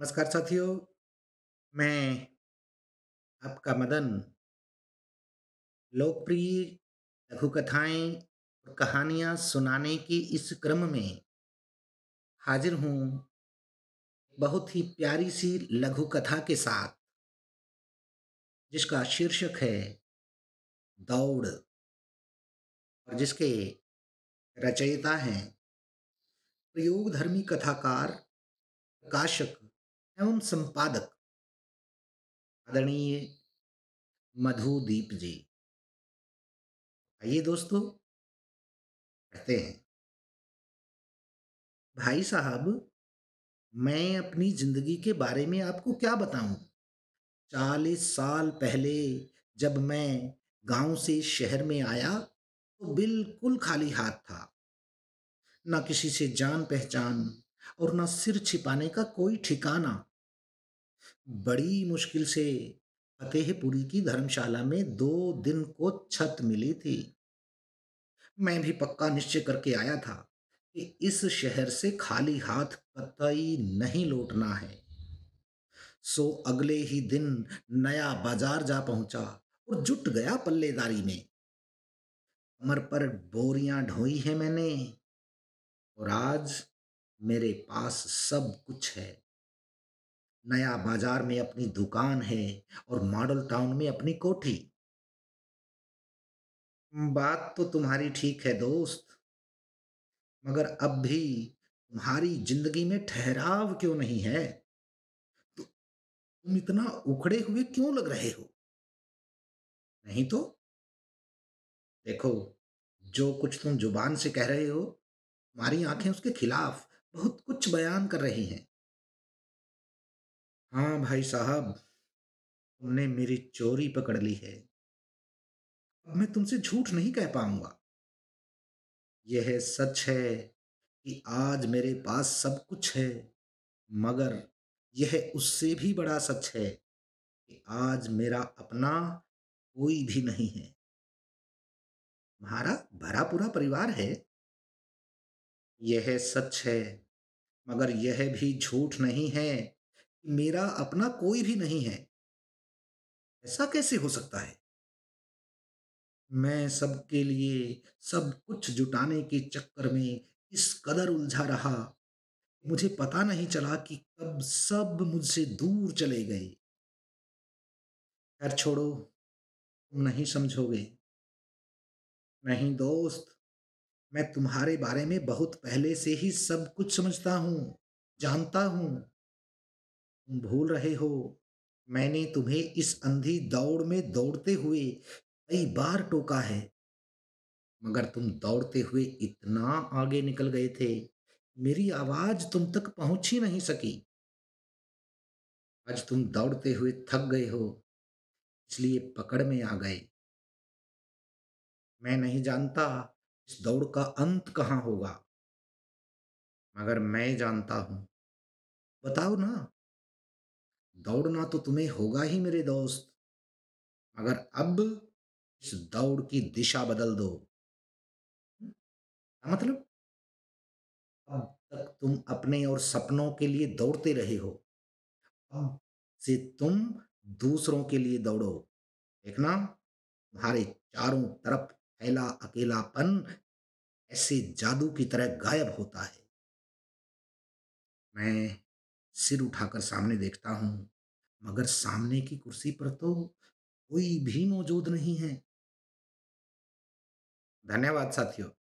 नमस्कार साथियों, मैं आपका मदन। लोकप्रिय लघु कथाएँ और कहानियाँ सुनाने के इस क्रम में हाज़िर हूँ, बहुत ही प्यारी-सी लघु कथा के साथ, जिसका शीर्षक है दौड़ और जिसके रचयिता हैं प्रयोगधर्मी कथाकार, प्रकाशक एवं संपादक आदरणीय मधुदीप जी। आइए दोस्तों, पढ़ते हैं। भाई साहब, मैं अपनी ज़िंदगी के बारे में आपको क्या बताऊँ चालीस साल पहले जब मैं गाँव से शहर में आया, तो बिल्कुल खाली हाथ था। ना किसी से जान-पहचान और ना सिर छिपाने का कोई ठिकाना। बड़ी मुश्किल से फतेहपुरी की धर्मशाला में दो दिन को छत मिली थी। मैं भी पक्का निश्चय करके आया था कि इस शहर से खाली हाथ कतई नहीं लौटना है। सो अगले ही दिन नया बाज़ार जा पहुँचा और जुट गया पल्लेदारी में। कमर पर बोरियाँ ढोई है मैंने और आज मेरे पास सब कुछ है। नया बाज़ार में अपनी दुकान है और मॉडल टाउन में अपनी कोठी। बात तो तुम्हारी ठीक है दोस्त, मगर अब भी तुम्हारी ज़िंदगी में ठहराव क्यों नहीं है? तु, तुम इतना उखड़े हुए क्यों लग रहे हो? नहीं तो देखो, जो कुछ तुम ज़ुबान से कह रहे हो, तुम्हारी आँखें उसके खिलाफ बहुत कुछ बयान कर रही हैं। हाँ भाई साहब, तुमने मेरी चोरी पकड़ ली है। अब मैं तुमसे झूठ नहीं कह पाऊँगा। यह सच है कि आज मेरे पास सब कुछ है, मगर यह उससे भी बड़ा सच है कि आज मेरा अपना कोई भी नहीं है। तुम्हारा भरा पूरा परिवार है। यह सच है, मगर यह भी झूठ नहीं है मेरा अपना कोई भी नहीं है। ऐसा कैसे हो सकता है? मैं सबके लिए सब कुछ जुटाने के चक्कर में इस कदर उलझा रहा, मुझे पता नहीं चला कि कब सब मुझसे दूर चले गए। खैर छोड़ो, तुम नहीं समझोगे। नहीं दोस्त, मैं तुम्हारे बारे में बहुत पहले से ही सब कुछ समझता हूँ, जानता हूँ। तुम भूल रहे हो, मैंने तुम्हें इस अंधी दौड़ में दौड़ते हुए कई बार टोका है, मगर तुम दौड़ते हुए इतना आगे निकल गए थे, मेरी आवाज़ तुम तक पहुँच ही नहीं सकी। आज तुम दौड़ते हुए थक गए हो, इसलिए पकड़ में आ गए। मैं नहीं जानता इस दौड़ का अंत कहाँ होगा, मगर मैं जानता हूँ। बताओ ना, दौड़ना तो तुम्हें होगा ही मेरे दोस्त, मगर अब इस दौड़ की दिशा बदल दो। क्या मतलब? अब तक तुम अपने और सपनों के लिए दौड़ते रहे हो। अब से तुम दूसरों के लिए दौड़ो। देखना, तुम्हारे चारों तरफ़ फैला अकेलापन ऐसे जादू की तरह गायब होता है। मैं सिर उठाकर सामने देखता हूँ, मगर सामने की कुर्सी पर तो कोई भी मौजूद नहीं है। धन्यवाद साथियों।